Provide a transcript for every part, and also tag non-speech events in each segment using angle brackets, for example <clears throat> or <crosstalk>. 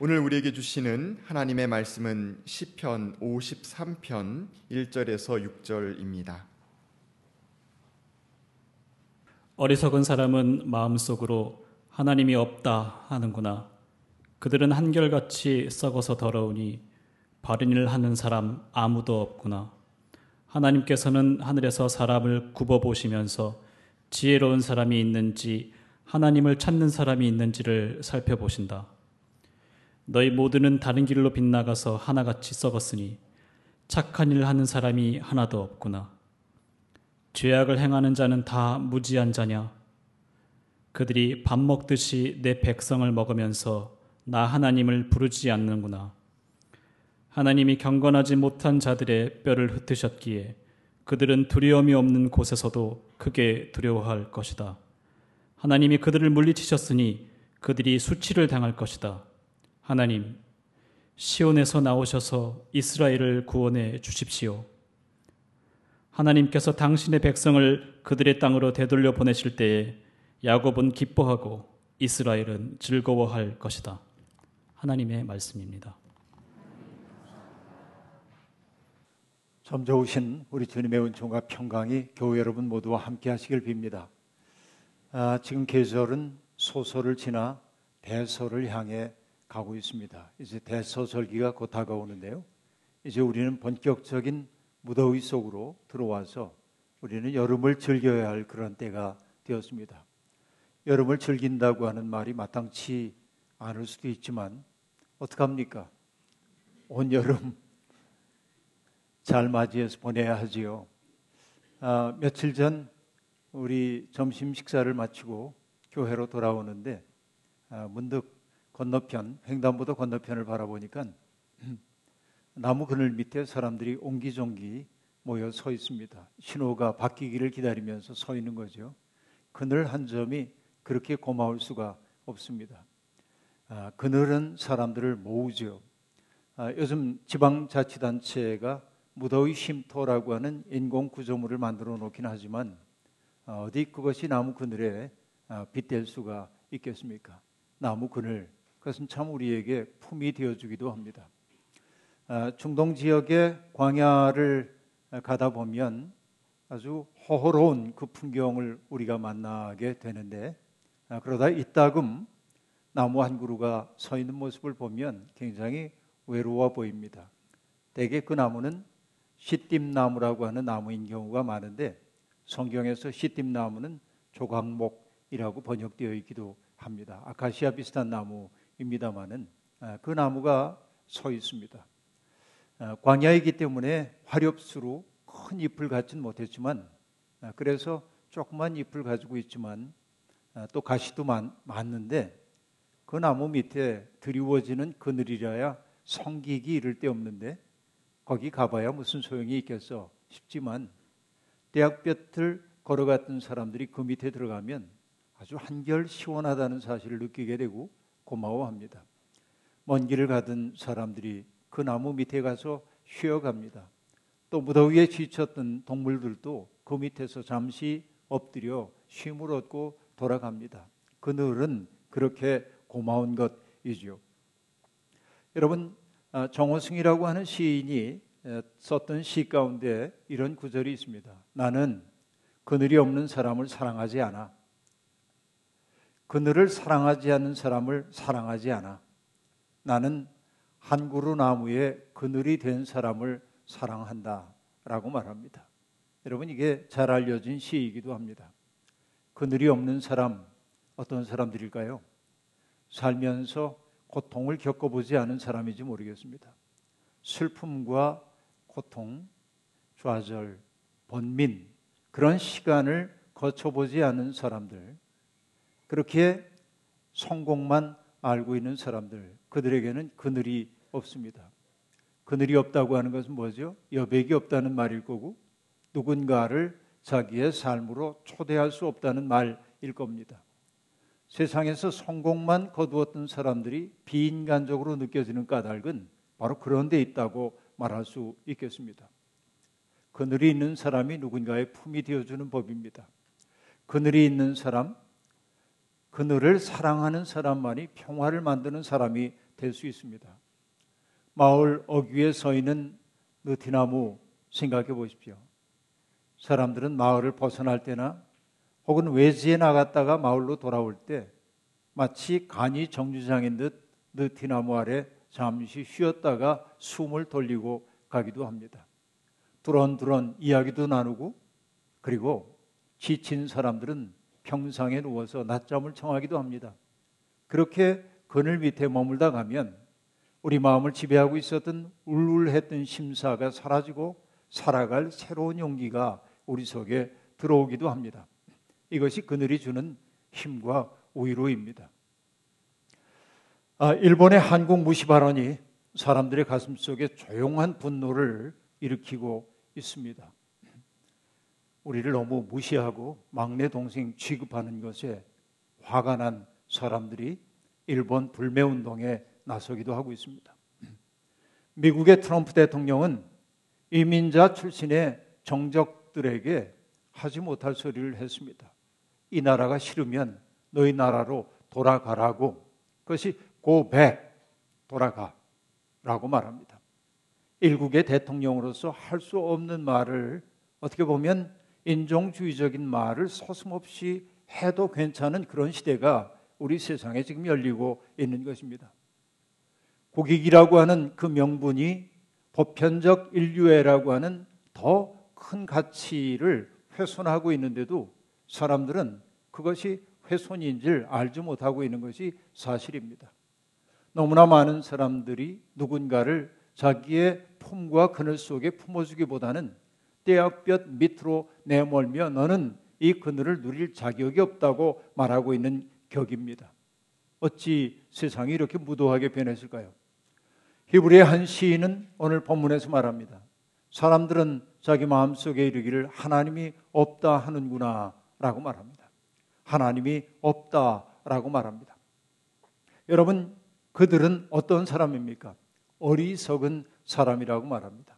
오늘 우리에게 주시는 하나님의 말씀은 시편 53편 1절에서 6절입니다. 어리석은 사람은 마음속으로 하나님이 없다 하는구나. 그들은 한결같이 썩어서 더러우니 바른 일 하는 사람 아무도 없구나. 하나님께서는 하늘에서 사람을 굽어 보시면서 지혜로운 사람이 있는지 하나님을 찾는 사람이 있는지를 살펴보신다. 너희 모두는 다른 길로 빗나가서 하나같이 썩었으니 착한 일 하는 사람이 하나도 없구나. 죄악을 행하는 자는 다 무지한 자냐? 그들이 밥 먹듯이 내 백성을 먹으면서 나 하나님을 부르지 않는구나. 하나님이 경건하지 못한 자들의 뼈를 흩으셨기에 그들은 두려움이 없는 곳에서도 크게 두려워할 것이다. 하나님이 그들을 물리치셨으니 그들이 수치를 당할 것이다. 하나님, 시온에서 나오셔서 이스라엘을 구원해 주십시오. 하나님께서 당신의 백성을 그들의 땅으로 되돌려 보내실 때에 야곱은 기뻐하고 이스라엘은 즐거워할 것이다. 하나님의 말씀입니다. 참 좋으신 우리 주님의 은총과 평강이 교회 여러분 모두와 함께 하시길 빕니다. 아, 지금 계절은 소설을 지나 대설을 향해 가고 있습니다. 이제 대서절기가 곧 다가오는데요. 이제 우리는 본격적인 무더위 속으로 들어와서 우리는 여름을 즐겨야 할 그런 때가 되었습니다. 여름을 즐긴다고 하는 말이 마땅치 않을 수도 있지만 어떡합니까? 온 여름 잘 맞이해서 보내야 하지요. 아, 며칠 전 우리 점심 식사를 마치고 교회로 돌아오는데 아, 문득 건너편 횡단보도 건너편을 바라보니까 <clears throat> 나무 그늘 밑에 사람들이 옹기종기 모여 서 있습니다. 신호가 바뀌기를 기다리면서 서 있는 거죠. 그늘 한 점이 그렇게 고마울 수가 없습니다. 아, 그늘은 사람들을 모으죠. 아, 요즘 지방자치단체가 무더위 쉼터라고 하는 인공 구조물을 만들어 놓긴 하지만 어, 어디 그것이 나무 그늘에 아, 빗댈 수가 있겠습니까? 나무 그늘 그것은 참 우리에게 품이 되어주기도 합니다. 아, 중동 지역의 광야를 가다 보면 아주 호호로운 그 풍경을 우리가 만나게 되는데 아, 그러다 이따금 나무 한 그루가 서 있는 모습을 보면 굉장히 외로워 보입니다. 대개 그 나무는 시띠나무라고 하는 나무인 경우가 많은데 성경에서 시띠나무는 조각목이라고 번역되어 있기도 합니다. 아카시아 비슷한 나무 입니다만은 아, 그 나무가 서 있습니다. 아, 광야이기 때문에 화렵수로 큰 잎을 갖진 못했지만 아, 그래서 조그만 잎을 가지고 있지만 또 가시도 많, 많는데 그 나무 밑에 드리워지는 그늘이라야 성기기 이를 데 없는데 거기 가봐야 무슨 소용이 있겠어 싶지만 대학볕을 걸어갔던 사람들이 그 밑에 들어가면 아주 한결 시원하다는 사실을 느끼게 되고 고마워합니다. 먼 길을 가던 사람들이 그 나무 밑에 가서 쉬어갑니다. 또 무더위에 지쳤던 동물들도 그 밑에서 잠시 엎드려 쉼을 얻고 돌아갑니다. 그늘은 그렇게 고마운 것이죠. 여러분 아, 정호승이라고 하는 시인이 썼던 시 가운데 이런 구절이 있습니다. 나는 그늘이 없는 사람을 사랑하지 않아. 그늘을 사랑하지 않는 사람을 사랑하지 않아. 나는 한 그루 나무에 그늘이 된 사람을 사랑한다. 라고 말합니다. 여러분, 이게 잘 알려진 시이기도 합니다. 그늘이 없는 사람, 어떤 사람들일까요? 살면서 고통을 겪어보지 않은 사람인지 모르겠습니다. 슬픔과 고통, 좌절, 번민, 그런 시간을 거쳐보지 않은 사람들, 그렇게 성공만 알고 있는 사람들, 그들에게는 그늘이 없습니다. 그늘이 없다고 하는 것은 뭐죠? 여백이 없다는 말일 거고, 누군가를 자기의 삶으로 초대할 수 없다는 말일 겁니다. 세상에서 성공만 거두었던 사람들이 비인간적으로 느껴지는 까닭은 바로 그런 데 있다고 말할 수 있겠습니다. 그늘이 있는 사람이 누군가의 품이 되어주는 법입니다. 그늘이 있는 사람, 그늘을 사랑하는 사람만이 평화를 만드는 사람이 될 수 있습니다. 마을 어귀에 서 있는 느티나무 생각해 보십시오. 사람들은 마을을 벗어날 때나 혹은 외지에 나갔다가 마을로 돌아올 때 마치 간이 정주장인 듯 느티나무 아래 잠시 쉬었다가 숨을 돌리고 가기도 합니다. 두런두런 이야기도 나누고 그리고 지친 사람들은 평상에 누워서 낮잠을 청하기도 합니다. 그렇게 그늘 밑에 머물다 가면 우리 마음을 지배하고 있었던 울울했던 심사가 사라지고 살아갈 새로운 용기가 우리 속에 들어오기도 합니다. 이것이 그늘이 주는 힘과 위로입니다. 아, 일본의 한국 무시 발언이 사람들의 가슴 속에 조용한 분노를 일으키고 있습니다. 우리를 너무 무시하고 막내 동생 취급하는 것에 화가 난 사람들이 일본 불매운동에 나서기도 하고 있습니다. 미국의 트럼프 대통령은 이민자 출신의 정적들에게 하지 못할 소리를 했습니다. 이 나라가 싫으면 너희 나라로 돌아가라고 그것이 back 돌아가라고 말합니다. 일국의 대통령으로서 할 수 없는 말을 어떻게 보면 인종주의적인 말을 서슴없이 해도 괜찮은 그런 시대가 우리 세상에 지금 열리고 있는 것입니다. 국익이라고 하는 그 명분이 보편적 인류애라고 하는 더 큰 가치를 훼손하고 있는데도 사람들은 그것이 훼손인 줄 알지 못하고 있는 것이 사실입니다. 너무나 많은 사람들이 누군가를 자기의 품과 그늘 속에 품어주기보다는 떼약볕 밑으로 내몰며 너는 이 그늘을 누릴 자격이 없다고 말하고 있는 격입니다. 어찌 세상이 이렇게 무도하게 변했을까요? 히브리의 한 시인은 오늘 본문에서 말합니다. 사람들은 자기 마음속에 이르기를 하나님이 없다 하는구나 라고 말합니다. 하나님이 없다 라고 말합니다. 여러분, 그들은 어떤 사람입니까? 어리석은 사람이라고 말합니다.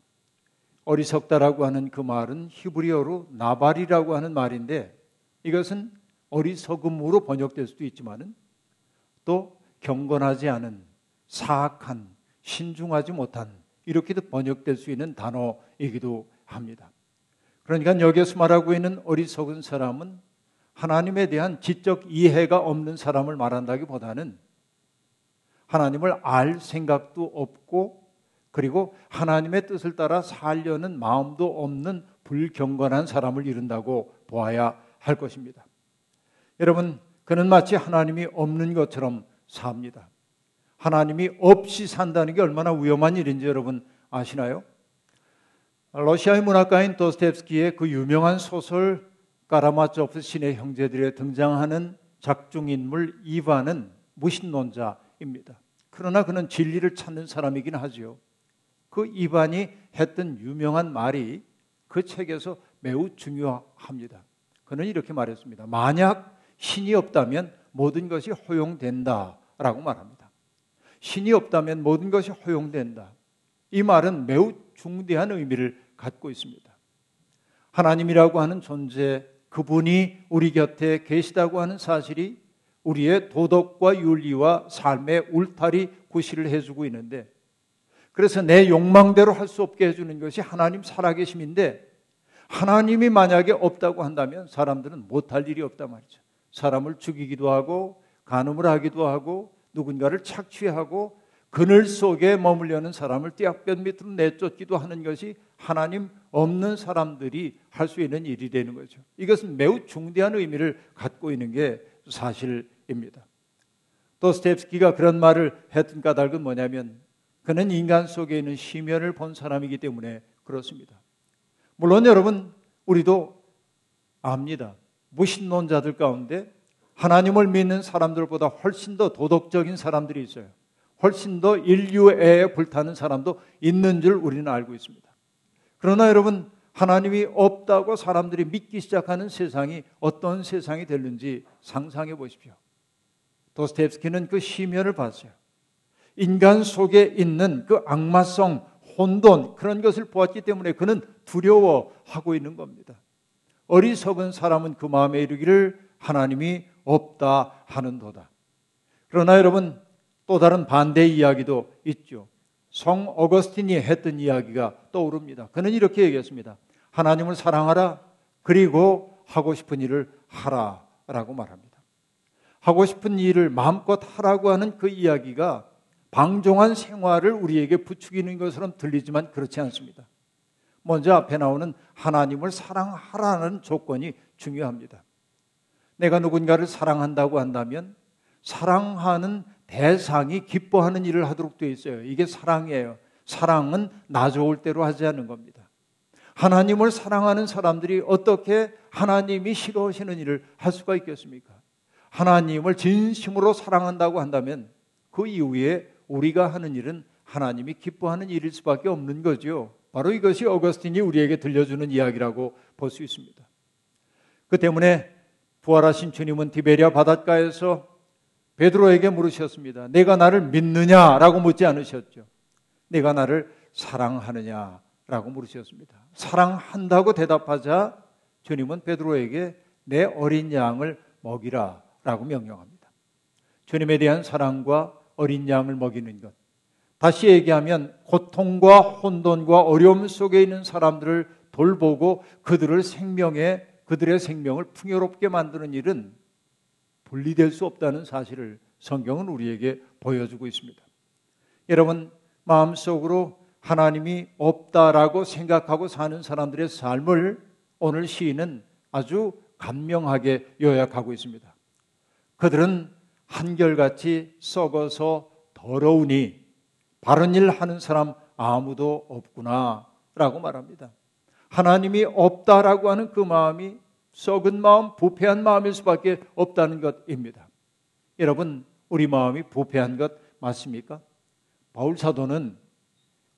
어리석다라고 하는 그 말은 히브리어로 나발이라고 하는 말인데 이것은 어리석음으로 번역될 수도 있지만은 또 경건하지 않은 사악한 신중하지 못한 이렇게도 번역될 수 있는 단어이기도 합니다. 그러니까 여기서 말하고 있는 어리석은 사람은 하나님에 대한 지적 이해가 없는 사람을 말한다기보다는 하나님을 알 생각도 없고 그리고 하나님의 뜻을 따라 살려는 마음도 없는 불경건한 사람을 이룬다고 보아야 할 것입니다. 여러분, 그는 마치 하나님이 없는 것처럼 삽니다. 하나님이 없이 산다는 게 얼마나 위험한 일인지 여러분 아시나요? 러시아의 문학가인 도스텝스키의 그 유명한 소설 까라마조프 신의 형제들에 등장하는 작중인물 이반은 무신론자입니다. 그러나 그는 진리를 찾는 사람이긴 하지요. 그 이반이 했던 유명한 말이 그 책에서 매우 중요합니다. 그는 이렇게 말했습니다. 만약 신이 없다면 모든 것이 허용된다라고 말합니다. 신이 없다면 모든 것이 허용된다. 이 말은 매우 중대한 의미를 갖고 있습니다. 하나님이라고 하는 존재, 그분이 우리 곁에 계시다고 하는 사실이 우리의 도덕과 윤리와 삶의 울타리 구실을 해주고 있는데 그래서 내 욕망대로 할 수 없게 해주는 것이 하나님 살아계심인데 하나님이 만약에 없다고 한다면 사람들은 못할 일이 없단 말이죠. 사람을 죽이기도 하고 간음을 하기도 하고 누군가를 착취하고 그늘 속에 머물려는 사람을 떼약볕 밑으로 내쫓기도 하는 것이 하나님 없는 사람들이 할 수 있는 일이 되는 거죠. 이것은 매우 중대한 의미를 갖고 있는 게 사실입니다. 또 스텝스키가 그런 말을 했던 까닭은 뭐냐면 그는 인간 속에 있는 심연을 본 사람이기 때문에 그렇습니다. 물론 여러분 우리도 압니다. 무신론자들 가운데 하나님을 믿는 사람들보다 훨씬 더 도덕적인 사람들이 있어요. 훨씬 더 인류애에 불타는 사람도 있는 줄 우리는 알고 있습니다. 그러나 여러분, 하나님이 없다고 사람들이 믿기 시작하는 세상이 어떤 세상이 될는지 상상해 보십시오. 도스텝스키는 그 시면을 봤어요. 인간 속에 있는 그 악마성, 혼돈, 그런 것을 보았기 때문에 그는 두려워하고 있는 겁니다. 어리석은 사람은 그 마음에 이르기를 하나님이 없다 하는도다. 그러나 여러분 또 다른 반대 이야기도 있죠. 성 어거스틴이 했던 이야기가 떠오릅니다. 그는 이렇게 얘기했습니다. 하나님을 사랑하라. 그리고 하고 싶은 일을 하라라고 말합니다. 하고 싶은 일을 마음껏 하라고 하는 그 이야기가 방종한 생활을 우리에게 부추기는 것처럼 들리지만 그렇지 않습니다. 먼저 앞에 나오는 하나님을 사랑하라는 조건이 중요합니다. 내가 누군가를 사랑한다고 한다면 사랑하는 대상이 기뻐하는 일을 하도록 되어 있어요. 이게 사랑이에요. 사랑은 나 좋을 대로 하지 않는 겁니다. 하나님을 사랑하는 사람들이 어떻게 하나님이 싫어하시는 일을 할 수가 있겠습니까? 하나님을 진심으로 사랑한다고 한다면 그 이후에 우리가 하는 일은 하나님이 기뻐하는 일일 수밖에 없는 거죠. 바로 이것이 어거스틴이 우리에게 들려주는 이야기라고 볼 수 있습니다. 그 때문에 부활하신 주님은 디베리아 바닷가에서 베드로에게 물으셨습니다. 내가 나를 믿느냐라고 묻지 않으셨죠. 내가 나를 사랑하느냐라고 물으셨습니다. 사랑한다고 대답하자 주님은 베드로에게 내 어린 양을 먹이라라고 명령합니다. 주님에 대한 사랑과 어린 양을 먹이는 것. 다시 얘기하면 고통과 혼돈과 어려움 속에 있는 사람들을 돌보고 그들을 생명에 그들의 생명을 풍요롭게 만드는 일은 분리될 수 없다는 사실을 성경은 우리에게 보여주고 있습니다. 여러분 마음속으로 하나님이 없다라고 생각하고 사는 사람들의 삶을 오늘 시인은 아주 간명하게 요약하고 있습니다. 그들은 한결같이 썩어서 더러우니 바른 일 하는 사람 아무도 없구나 라고 말합니다. 하나님이 없다라고 하는 그 마음이 썩은 마음, 부패한 마음일 수밖에 없다는 것입니다. 여러분, 우리 마음이 부패한 것 맞습니까? 바울 사도는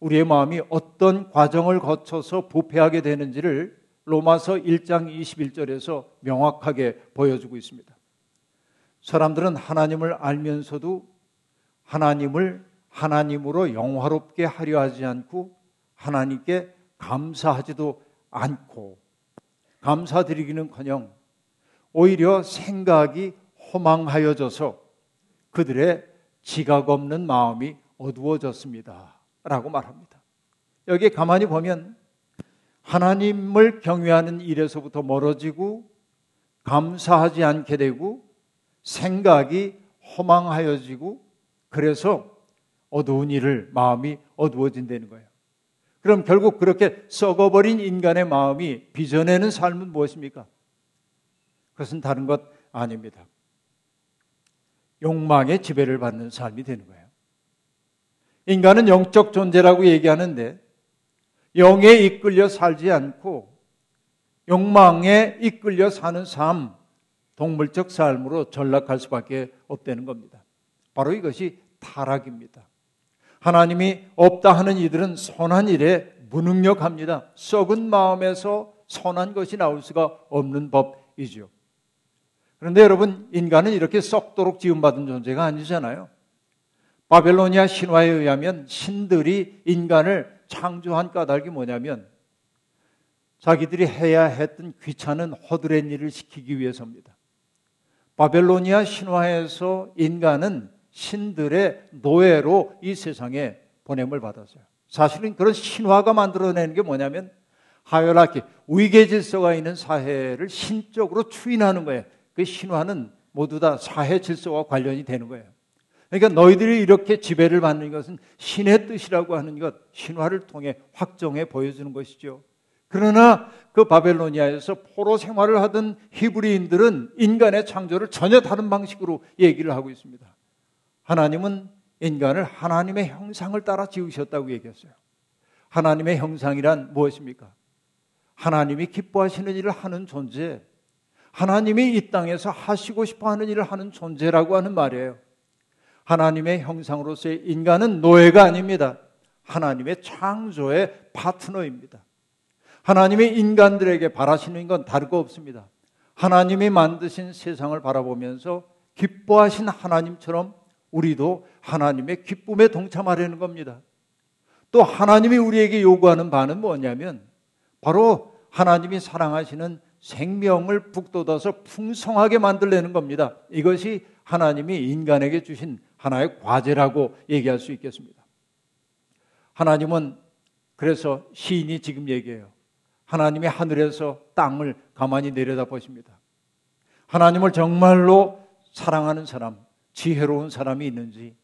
우리의 마음이 어떤 과정을 거쳐서 부패하게 되는지를 로마서 1장 21절에서 명확하게 보여주고 있습니다. 사람들은 하나님을 알면서도 하나님을 하나님으로 영화롭게 하려 하지 않고 하나님께 감사하지도 않고 감사드리기는커녕 오히려 생각이 허망하여져서 그들의 지각 없는 마음이 어두워졌습니다. 라고 말합니다. 여기 가만히 보면 하나님을 경외하는 일에서부터 멀어지고 감사하지 않게 되고 생각이 허망하여지고 그래서 어두운 일을 마음이 어두워진다는 거예요. 그럼 결국 그렇게 썩어버린 인간의 마음이 빚어내는 삶은 무엇입니까? 그것은 다른 것 아닙니다. 욕망의 지배를 받는 삶이 되는 거예요. 인간은 영적 존재라고 얘기하는데 영에 이끌려 살지 않고 욕망에 이끌려 사는 삶, 동물적 삶으로 전락할 수밖에 없다는 겁니다. 바로 이것이 타락입니다. 하나님이 없다 하는 이들은 선한 일에 무능력합니다. 썩은 마음에서 선한 것이 나올 수가 없는 법이죠. 그런데 여러분, 인간은 이렇게 썩도록 지음받은 존재가 아니잖아요. 바벨로니아 신화에 의하면 신들이 인간을 창조한 까닭이 뭐냐면 자기들이 해야 했던 귀찮은 허드렛 일을 시키기 위해서입니다. 바벨로니아 신화에서 인간은 신들의 노예로 이 세상에 보냄을 받았어요. 사실은 그런 신화가 만들어내는 게 뭐냐면 하열하키 위계 질서가 있는 사회를 신적으로 추인하는 거예요. 그 신화는 모두 다 사회 질서와 관련이 되는 거예요. 그러니까 너희들이 이렇게 지배를 받는 것은 신의 뜻이라고 하는 것, 신화를 통해 확정해 보여주는 것이죠. 그러나 그 바벨로니아에서 포로 생활을 하던 히브리인들은 인간의 창조를 전혀 다른 방식으로 얘기를 하고 있습니다. 하나님은 인간을 하나님의 형상을 따라 지으셨다고 얘기했어요. 하나님의 형상이란 무엇입니까? 하나님이 기뻐하시는 일을 하는 존재, 하나님이 이 땅에서 하시고 싶어 하는 일을 하는 존재라고 하는 말이에요. 하나님의 형상으로서의 인간은 노예가 아닙니다. 하나님의 창조의 파트너입니다. 하나님의 인간들에게 바라시는 건거 없습니다. 하나님이 만드신 세상을 바라보면서 기뻐하신 하나님처럼 우리도 하나님의 기쁨에 동참하려는 겁니다. 또 하나님이 우리에게 요구하는 바는 뭐냐면 바로 하나님이 사랑하시는 생명을 북돋아서 풍성하게 만들려는 겁니다. 이것이 하나님이 인간에게 주신 하나의 과제라고 얘기할 수 있겠습니다. 하나님은 그래서 시인이 지금 얘기해요. 하나님이 하늘에서 땅을 가만히 내려다 보십니다. 하나님을 정말로 사랑하는 사람, 지혜로운 사람이 있는지,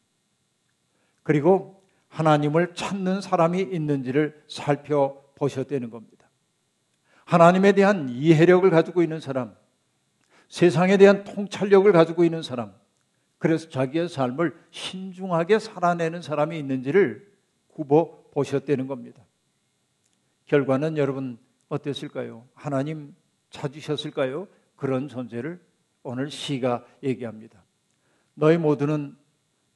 그리고 하나님을 찾는 사람이 있는지를 살펴보셨다는 겁니다. 하나님에 대한 이해력을 가지고 있는 사람, 세상에 대한 통찰력을 가지고 있는 사람, 그래서 자기의 삶을 신중하게 살아내는 사람이 있는지를 굽어 보셨다는 겁니다. 결과는 여러분 어땠을까요? 하나님 찾으셨을까요? 그런 존재를 오늘 시가 얘기합니다. 너희 모두는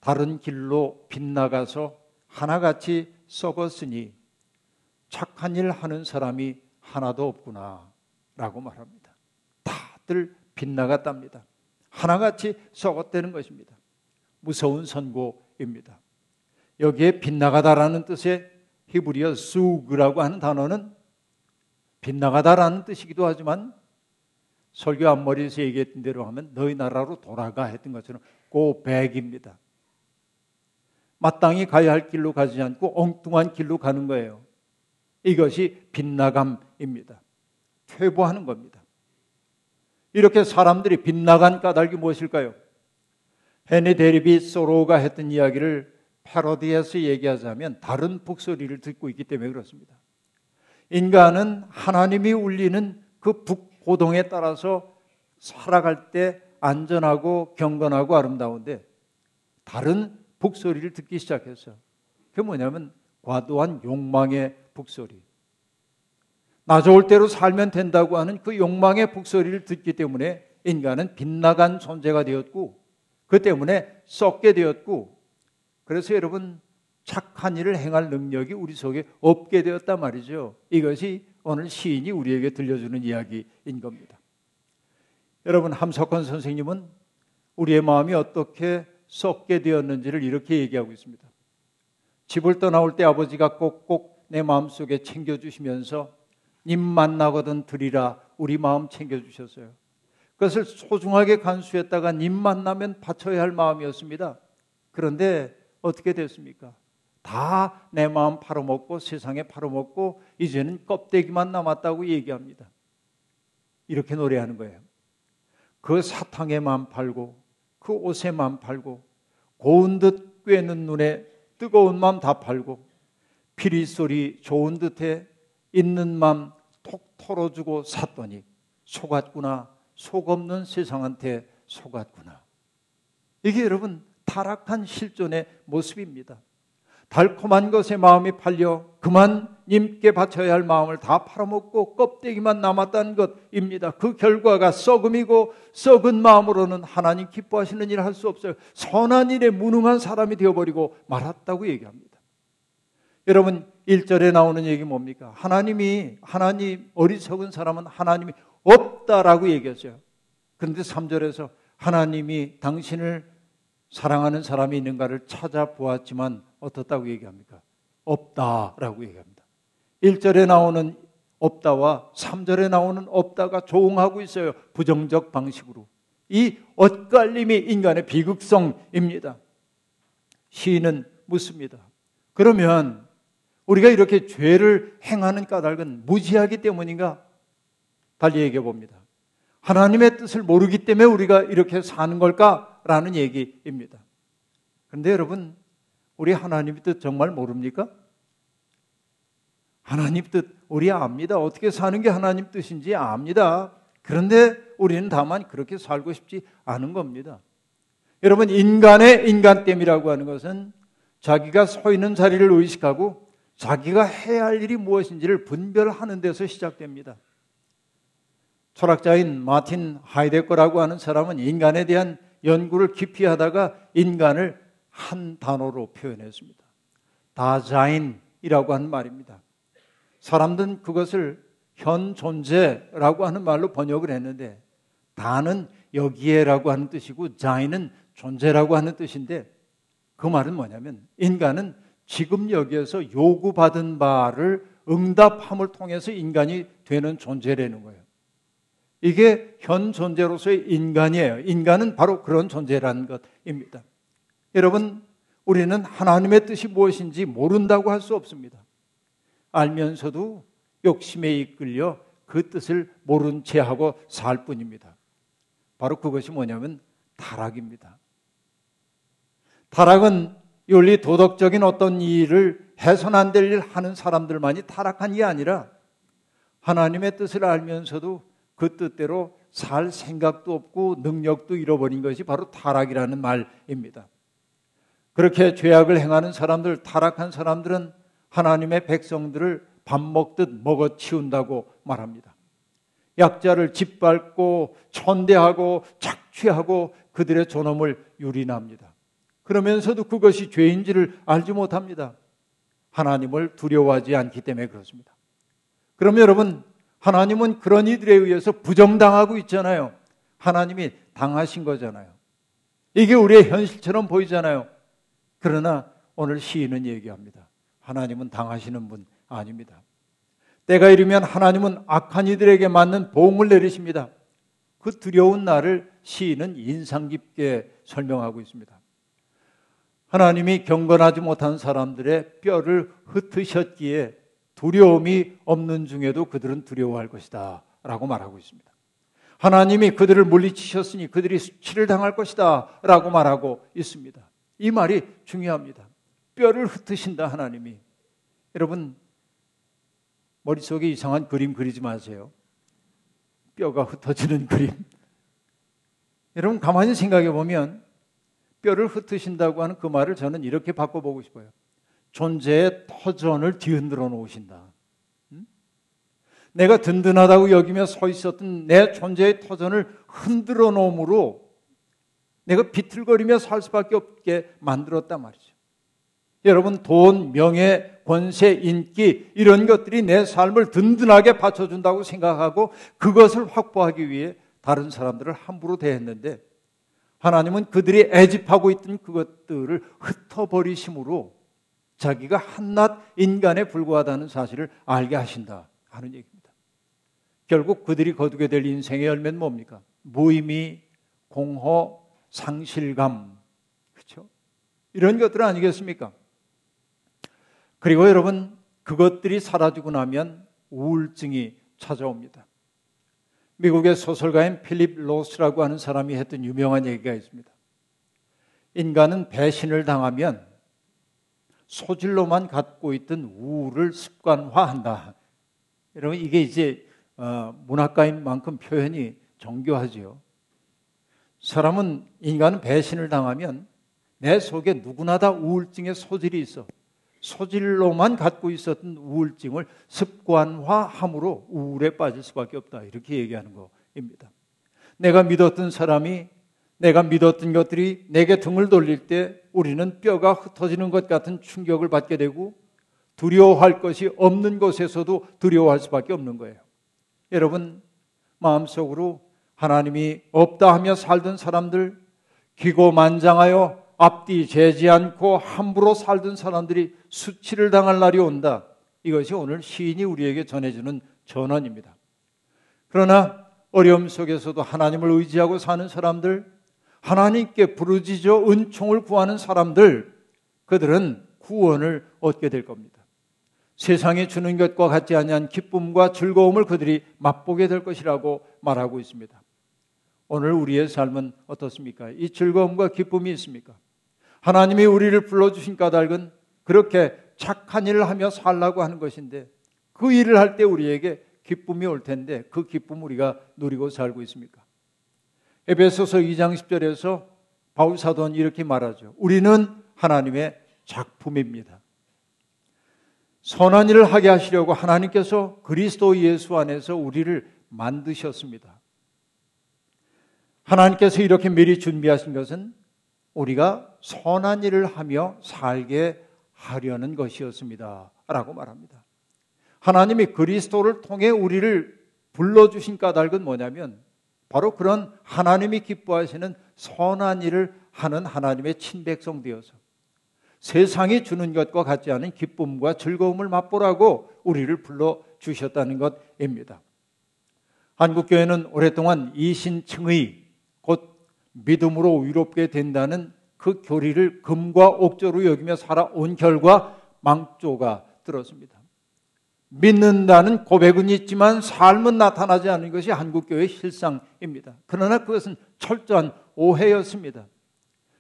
다른 길로 빗나가서 하나같이 썩었으니 착한 일 하는 사람이 하나도 없구나 라고 말합니다. 다들 빗나갔답니다. 하나같이 썩었다는 것입니다. 무서운 선고입니다. 여기에 빗나가다라는 뜻의 히브리어 수그라고 하는 단어는 빗나가다라는 뜻이기도 하지만 설교 앞머리에서 얘기했던 대로 하면 너희 나라로 돌아가 했던 것처럼 고백입니다. 마땅히 가야 할 길로 가지 않고 엉뚱한 길로 가는 거예요. 이것이 빗나감입니다. 퇴보하는 겁니다. 이렇게 사람들이 빗나간 까닭이 무엇일까요? 헤니 데리비 소로가 했던 이야기를 패러디해서 얘기하자면 다른 북소리를 듣고 있기 때문에 그렇습니다. 인간은 하나님이 울리는 그 북고동에 따라서 살아갈 때 안전하고 경건하고 아름다운데 다른 북소리를 듣기 시작했어요. 그게 뭐냐면 과도한 욕망의 북소리. 나 좋을 대로 살면 된다고 하는 그 욕망의 북소리를 듣기 때문에 인간은 빗나간 존재가 되었고 그 때문에 썩게 되었고 그래서 여러분 착한 일을 행할 능력이 우리 속에 없게 되었단 말이죠. 이것이 오늘 시인이 우리에게 들려주는 이야기인 겁니다. 여러분 함석헌 선생님은 우리의 마음이 어떻게 썩게 되었는지를 이렇게 얘기하고 있습니다. 집을 떠나올 때 아버지가 꼭꼭 내 마음속에 챙겨주시면서 님 만나거든 드리라 우리 마음 챙겨주셨어요. 그것을 소중하게 간수했다가 님 만나면 바쳐야 할 마음이었습니다. 그런데 어떻게 됐습니까? 다 내 마음 팔아먹고 세상에 팔아먹고 이제는 껍데기만 남았다고 얘기합니다. 이렇게 노래하는 거예요. 그 마음 팔고 그 마음 팔고 고운 듯 꿰는 눈에 뜨거운 마음 다 팔고 피리 소리 좋은 듯해 있는 마음 톡 털어주고 샀더니 속았구나 속 없는 세상한테 속았구나 이게 여러분 타락한 실존의 모습입니다. 달콤한 것에 마음이 팔려 그만 님께 바쳐야 할 마음을 다 팔아먹고 껍데기만 남았다는 것입니다. 그 결과가 썩음이고 썩은 마음으로는 하나님 기뻐하시는 일을 할 수 없어요. 선한 일에 무능한 사람이 되어버리고 말았다고 얘기합니다. 여러분 1절에 나오는 얘기 뭡니까? 하나님이 하나님 어리석은 사람은 하나님이 없다라고 얘기했어요. 그런데 3절에서 하나님이 당신을 사랑하는 사람이 있는가를 찾아보았지만 어떻다고 얘기합니까? 없다라고 얘기합니다. 1절에 나오는 없다와 3절에 나오는 없다가 조응하고 있어요. 부정적 방식으로. 이 엇갈림이 인간의 비극성입니다. 시인은 묻습니다. 그러면 우리가 이렇게 죄를 행하는 까닭은 무지하기 때문인가? 달리 얘기해 봅니다. 하나님의 뜻을 모르기 때문에 우리가 이렇게 사는 걸까라는 얘기입니다. 그런데 여러분, 우리 하나님의 뜻 정말 모릅니까? 하나님 뜻 우리 압니다. 어떻게 사는 게 하나님 뜻인지 압니다. 그런데 우리는 다만 그렇게 살고 싶지 않은 겁니다. 여러분, 인간의 인간됨이라고 하는 것은 자기가 서 있는 자리를 의식하고 자기가 해야 할 일이 무엇인지를 분별하는 데서 시작됩니다. 철학자인 마틴 하이데거라고 하는 사람은 인간에 대한 연구를 깊이 하다가 인간을 한 단어로 표현했습니다. 다자인이라고 하는 말입니다. 사람들은 그것을 현 존재라고 하는 말로 번역을 했는데 다는 여기에라고 하는 뜻이고 자인은 존재라고 하는 뜻인데 그 말은 뭐냐면 인간은 지금 여기에서 요구받은 바를 응답함을 통해서 인간이 되는 존재라는 거예요. 이게 현 존재로서의 인간이에요. 인간은 바로 그런 존재라는 것입니다. 여러분, 우리는 하나님의 뜻이 무엇인지 모른다고 할 수 없습니다. 알면서도 욕심에 이끌려 그 뜻을 모른 채 하고 살 뿐입니다. 바로 그것이 뭐냐면 타락입니다. 타락은 윤리 도덕적인 어떤 일을 해선 안 될 일 하는 사람들만이 타락한 게 아니라 하나님의 뜻을 알면서도 그 뜻대로 살 생각도 없고 능력도 잃어버린 것이 바로 타락이라는 말입니다. 그렇게 죄악을 행하는 사람들, 타락한 사람들은 하나님의 백성들을 밥 먹듯 먹어 치운다고 말합니다. 약자를 짓밟고 천대하고 착취하고 그들의 존엄을 유린합니다. 그러면서도 그것이 죄인지를 알지 못합니다. 하나님을 두려워하지 않기 때문에 그렇습니다. 그럼 여러분, 하나님은 그런 이들에 의해서 부정당하고 있잖아요. 하나님이 당하신 거잖아요. 이게 우리의 현실처럼 보이잖아요. 그러나 오늘 시인은 얘기합니다. 하나님은 당하시는 분 아닙니다. 때가 이르면 하나님은 악한 이들에게 맞는 보응을 내리십니다. 그 두려운 날을 시인은 인상 깊게 설명하고 있습니다. 하나님이 경건하지 못한 사람들의 뼈를 흩으셨기에 두려움이 없는 중에도 그들은 두려워할 것이다. 라고 말하고 있습니다. 하나님이 그들을 물리치셨으니 그들이 수치를 당할 것이다. 라고 말하고 있습니다. 이 말이 중요합니다. 뼈를 흩으신다, 하나님이. 여러분, 머릿속에 이상한 그림 그리지 마세요. 뼈가 흩어지는 그림. 여러분, 가만히 생각해 보면 뼈를 흩으신다고 하는 그 말을 저는 이렇게 바꿔보고 싶어요. 존재의 터전을 뒤흔들어 놓으신다. 내가 든든하다고 여기며 서 있었던 내 존재의 터전을 흔들어 놓음으로 내가 비틀거리며 살 수밖에 없게 만들었단 말이죠. 여러분, 돈, 명예, 권세, 인기, 이런 것들이 내 삶을 든든하게 받쳐준다고 생각하고 그것을 확보하기 위해 다른 사람들을 함부로 대했는데 하나님은 그들이 애집하고 있던 그것들을 흩어버리심으로 자기가 한낱 인간에 불과하다는 사실을 알게 하신다 하는 얘기입니다. 결국 그들이 거두게 될 인생의 열매는 뭡니까? 무의미, 공허, 상실감, 그렇죠? 이런 것들 아니겠습니까? 그리고 여러분 그것들이 사라지고 나면 우울증이 찾아옵니다. 미국의 소설가인 필립 로스라고 하는 사람이 했던 유명한 얘기가 있습니다. 인간은 배신을 당하면 소질로만 갖고 있던 우울을 습관화한다. 여러분 이게 이제 어, 문학가인 만큼 표현이 정교하지요. 사람은 인간은 배신을 당하면 내 속에 누구나 다 우울증의 소질이 있어. 소질로만 갖고 있었던 우울증을 습관화함으로 우울에 빠질 수밖에 없다. 이렇게 얘기하는 거입니다. 내가 믿었던 사람이 내가 믿었던 것들이 내게 등을 돌릴 때 우리는 뼈가 흩어지는 것 같은 충격을 받게 되고 두려워할 것이 없는 곳에서도 두려워할 수밖에 없는 거예요. 여러분, 마음속으로 하나님이 없다 하며 살던 사람들, 기고만장하여 앞뒤 재지 않고 함부로 살던 사람들이 수치를 당할 날이 온다. 이것이 오늘 시인이 우리에게 전해주는 전언입니다. 그러나 어려움 속에서도 하나님을 의지하고 사는 사람들, 하나님께 부르짖어 은총을 구하는 사람들, 그들은 구원을 얻게 될 겁니다. 세상에 주는 것과 같지 아니한 기쁨과 즐거움을 그들이 맛보게 될 것이라고 말하고 있습니다. 오늘 우리의 삶은 어떻습니까? 이 즐거움과 기쁨이 있습니까? 하나님이 우리를 불러주신 까닭은 그렇게 착한 일을 하며 살라고 하는 것인데 그 일을 할 때 우리에게 기쁨이 올 텐데 그 기쁨 우리가 누리고 살고 있습니까? 에베소서 2장 10절에서 바울 사도는 이렇게 말하죠. 우리는 하나님의 작품입니다. 선한 일을 하게 하시려고 하나님께서 그리스도 예수 안에서 우리를 만드셨습니다. 하나님께서 이렇게 미리 준비하신 것은 우리가 선한 일을 하며 살게 하려는 것이었습니다. 라고 말합니다. 하나님이 그리스도를 통해 우리를 불러주신 까닭은 뭐냐면 바로 그런 하나님이 기뻐하시는 선한 일을 하는 하나님의 친백성 되어서 세상이 주는 것과 같지 않은 기쁨과 즐거움을 맛보라고 우리를 불러 주셨다는 것입니다. 한국교회는 오랫동안 이신층의 곧 믿음으로 위롭게 된다는 그 교리를 금과 옥조로 여기며 살아온 결과 망조가 들었습니다. 믿는다는 고백은 있지만 삶은 나타나지 않는 것이 한국교회의 실상입니다. 그러나 그것은 철저한 오해였습니다.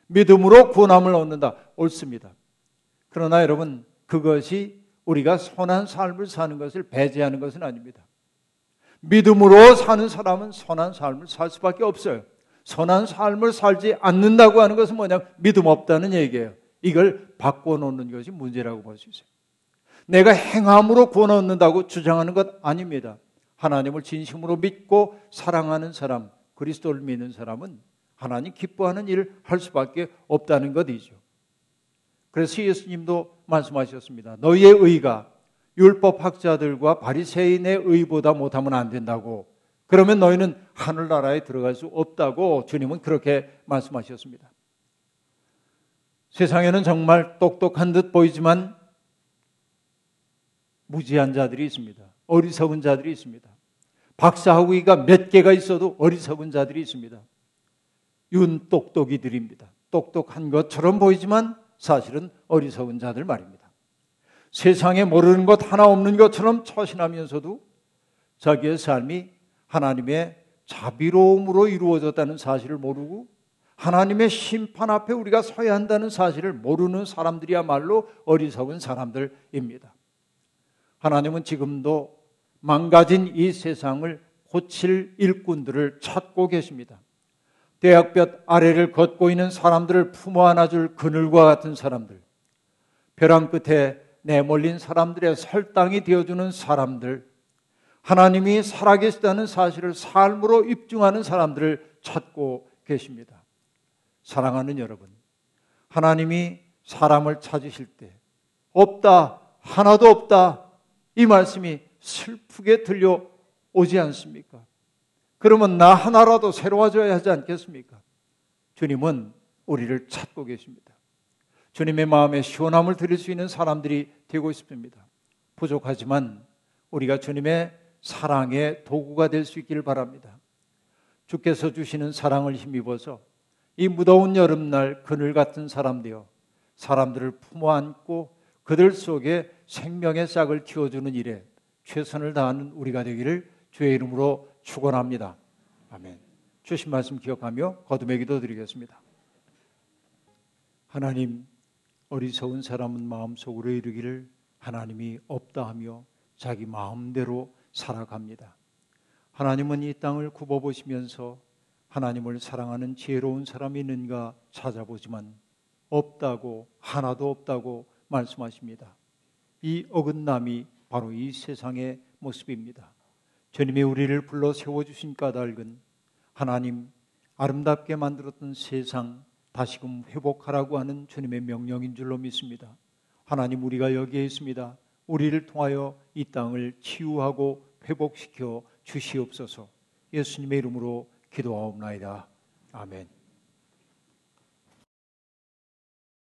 믿음으로 구원함을 얻는다. 옳습니다. 그러나 여러분, 그것이 우리가 선한 삶을 사는 것을 배제하는 것은 아닙니다. 믿음으로 사는 사람은 선한 삶을 살 수밖에 없어요. 선한 삶을 살지 않는다고 하는 것은 뭐냐? 믿음 없다는 얘기예요. 이걸 바꿔놓는 것이 문제라고 볼 수 있어요. 내가 행함으로 구원 얻는다고 주장하는 것 아닙니다. 하나님을 진심으로 믿고 사랑하는 사람, 그리스도를 믿는 사람은 하나님 기뻐하는 일을 할 수밖에 없다는 것이죠. 그래서 예수님도 말씀하셨습니다. 너희의 의가 율법 학자들과 바리새인의 의보다 못하면 안 된다고. 그러면 너희는 하늘나라에 들어갈 수 없다고 주님은 그렇게 말씀하셨습니다. 세상에는 정말 똑똑한 듯 보이지만 무지한 자들이 있습니다. 어리석은 자들이 있습니다. 박사학위가 몇 개가 있어도 어리석은 자들이 있습니다. 윤똑똑이들입니다. 똑똑한 것처럼 보이지만 사실은 어리석은 자들 말입니다. 세상에 모르는 것 하나 없는 것처럼 처신하면서도 자기의 삶이 하나님의 자비로움으로 이루어졌다는 사실을 모르고 하나님의 심판 앞에 우리가 서야 한다는 사실을 모르는 사람들이야말로 어리석은 사람들입니다. 하나님은 지금도 망가진 이 세상을 고칠 일꾼들을 찾고 계십니다. 대학볕 아래를 걷고 있는 사람들을 품어 안아줄 그늘과 같은 사람들, 벼랑 끝에 내몰린 사람들의 설당이 되어주는 사람들, 하나님이 살아계시다는 사실을 삶으로 입증하는 사람들을 찾고 계십니다. 사랑하는 여러분, 하나님이 사람을 찾으실 때, 없다, 하나도 없다, 이 말씀이 슬프게 들려오지 않습니까? 그러면 나 하나라도 새로워져야 하지 않겠습니까? 주님은 우리를 찾고 계십니다. 주님의 마음에 시원함을 드릴 수 있는 사람들이 되고 싶습니다. 부족하지만 우리가 주님의 사랑의 도구가 될 수 있기를 바랍니다. 주께서 주시는 사랑을 힘입어서 이 무더운 여름날 그늘 같은 사람 되어 사람들을 품어 안고 그들 속에 생명의 싹을 틔워주는 일에 최선을 다하는 우리가 되기를 주의 이름으로 축원합니다. 아멘. 주신 말씀 기억하며 거듭의 기도 드리겠습니다. 하나님 어리석은 사람은 마음속으로 이르기를 하나님이 없다 하며 자기 마음대로 살아갑니다. 하나님은 이 땅을 굽어보시면서 하나님을 사랑하는 지혜로운 사람이 있는가 찾아보지만 없다고 하나도 없다고 말씀하십니다. 이 어긋남이 바로 이 세상의 모습입니다. 주님이 우리를 불러 세워주신 까닭은 하나님 아름답게 만들었던 세상 다시금 회복하라고 하는 주님의 명령인 줄로 믿습니다. 하나님 우리가 여기에 있습니다. 우리를 통하여 이 땅을 치유하고 회복시켜 주시옵소서 예수님의 이름으로 기도하옵나이다. 아멘.